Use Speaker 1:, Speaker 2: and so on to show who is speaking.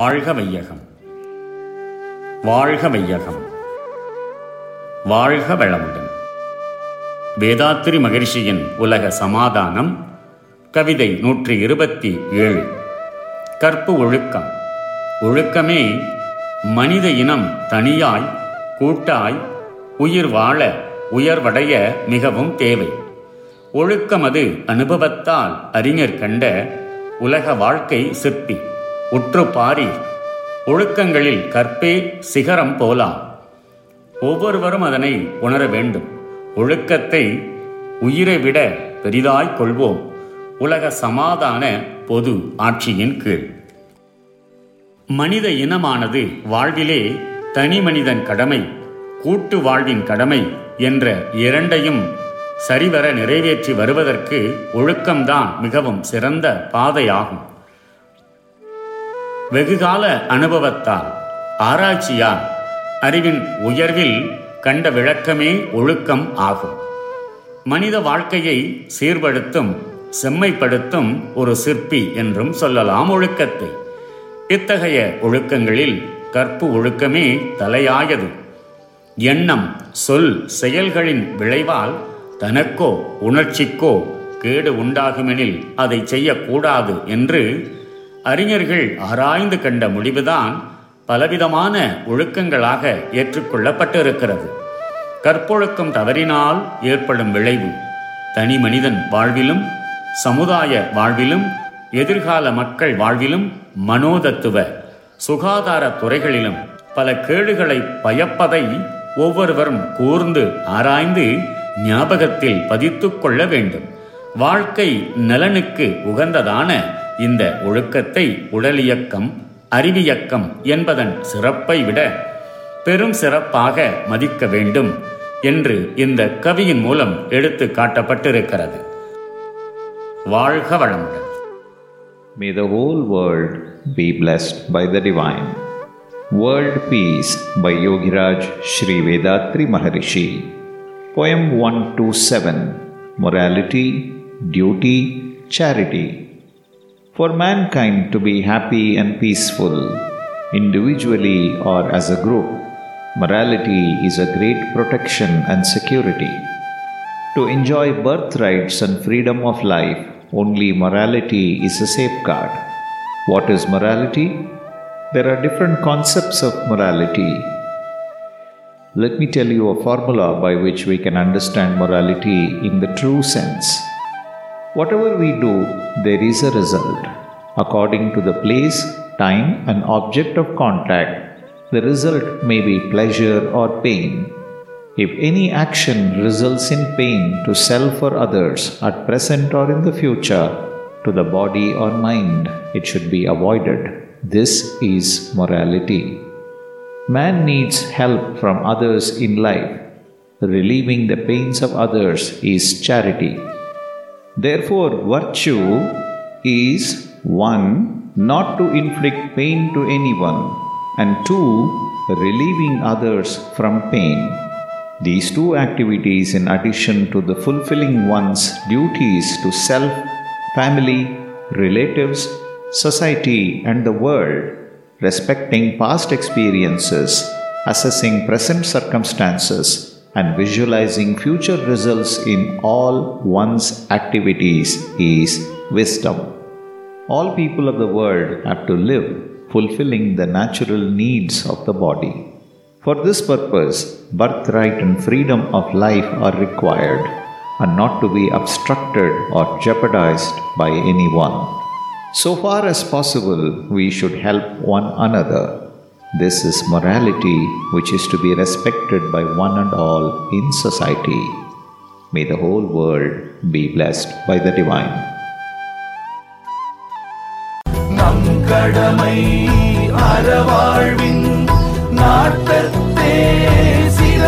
Speaker 1: வாழ்க வையகம். வாழ்க வையகம். வாழ்க வளமுடன். வேதாத்திரி மகிழ்ச்சியின் உலக சமாதானம் கவிதை நூற்றி இருபத்தி ஏழு. கற்பு ஒழுக்கம். ஒழுக்கமே மனித இனம் தனியாய் கூட்டாய் உயிர் வாழ உயர்வடைய மிகவும் தேவை. ஒழுக்கம் அது அனுபவத்தால் அறிஞர் கண்ட உலக வாழ்க்கை சிற்பி. உற்று பாரீர். ஒழுக்கங்களில் கற்பே சிகரம் போலாம். ஒவ்வொருவரும் அதனை உணர வேண்டும். ஒழுக்கத்தை உயிரை விட பெரிதாய் கொள்வோம். உலக சமாதான பொது ஆட்சியின் கீழ். மனித இனமானது வாழ்விலே தனி மனிதன் கடமை கூட்டு வாழ்வின் கடமை என்ற இரண்டையும் சரிவர நிறைவேற்றி வருவதற்கு ஒழுக்கம்தான் மிகவும் சிறந்த பாதையாகும். வெகுகால அனுபவத்தால் ஆராய்ச்சியால் அறிவின் உயர்வில் கண்ட விளக்கமே ஒழுக்கம் ஆகும். மனித வாழ்க்கையை சீர்படுத்தும் செம்மைப்படுத்தும் ஒரு சிற்பி என்றும் சொல்லலாம் ஒழுக்கத்தை. இத்தகைய ஒழுக்கங்களில் கற்பு ஒழுக்கமே தலையாயது. எண்ணம் சொல் செயல்களின் விளைவால் தனக்கோ உணர்ச்சிக்கோ கேடு உண்டாகுமெனில் அதை செய்யக்கூடாது என்று அறிஞர்கள் ஆராய்ந்து கண்ட முடிவுதான் பலவிதமான ஒழுக்கங்களாக ஏற்றுக்கொள்ளப்பட்டிருக்கிறது. கற்பொழுக்கம் தவறினால் ஏற்படும் விளைவு தனி மனிதன் வாழ்விலும் சமுதாய வாழ்விலும் எதிர்கால மக்கள் வாழ்விலும் மனோதத்துவ சுகாதார துறைகளிலும் பல கேடுகளை பயப்பதை ஒவ்வொருவரும் கூர்ந்து ஆராய்ந்து ஞாபகத்தில் பதித்துக்கொள்ள வேண்டும். வாழ்க்கை நலனுக்கு உகந்ததான இந்த ஒழுக்கத்தை உடலியக்கம் அறிவியக்கம் என்பதன் சிறப்பை விட பெரும் சிறப்பாக மதிக்க வேண்டும் என்று இந்த கவியின் மூலம் எடுத்து காட்டப்பட்டிருக்கிறது வாழ்க வளமுடன்
Speaker 2: May the whole world be blessed by the divine. World Peace by Yogiraj Sri Vedatri Maharishi. Poem 127 Morality, Duty, Charity. For mankind to be happy and peaceful, individually or as a group, morality is a great protection and security. To enjoy birthrights and freedom of life, only morality is a safeguard. What is morality? There are different concepts of morality. Let me tell you a formula by which we can understand morality in the true sense. Whatever we do, there is a result. According to the place, time, and object of contact, the result may be pleasure or pain. If any action results in pain to self or others at present or in the future, to the body or mind, it should be avoided. This is morality. Man needs help from others in life. Relieving the pains of others is charity. Therefore, virtue is 1. Not to inflict pain to anyone, and 2. Relieving others from pain. These two activities, in addition to the fulfilling one's duties to self, family, relatives, society, and the world, respecting past experiences, assessing present circumstances, and visualizing future results in all one's activities is wisdom. All people of the world have to live fulfilling the natural needs of the body. For this purpose, birthright and freedom of life are required and not to be obstructed or jeopardized by anyone. So far as possible, we should help one another. This is morality which is to be respected by one and all in society. May the whole world be blessed by the divine.
Speaker 3: நம் கடமை அறவாழ்வின் நாட்டத்தே சிறக்க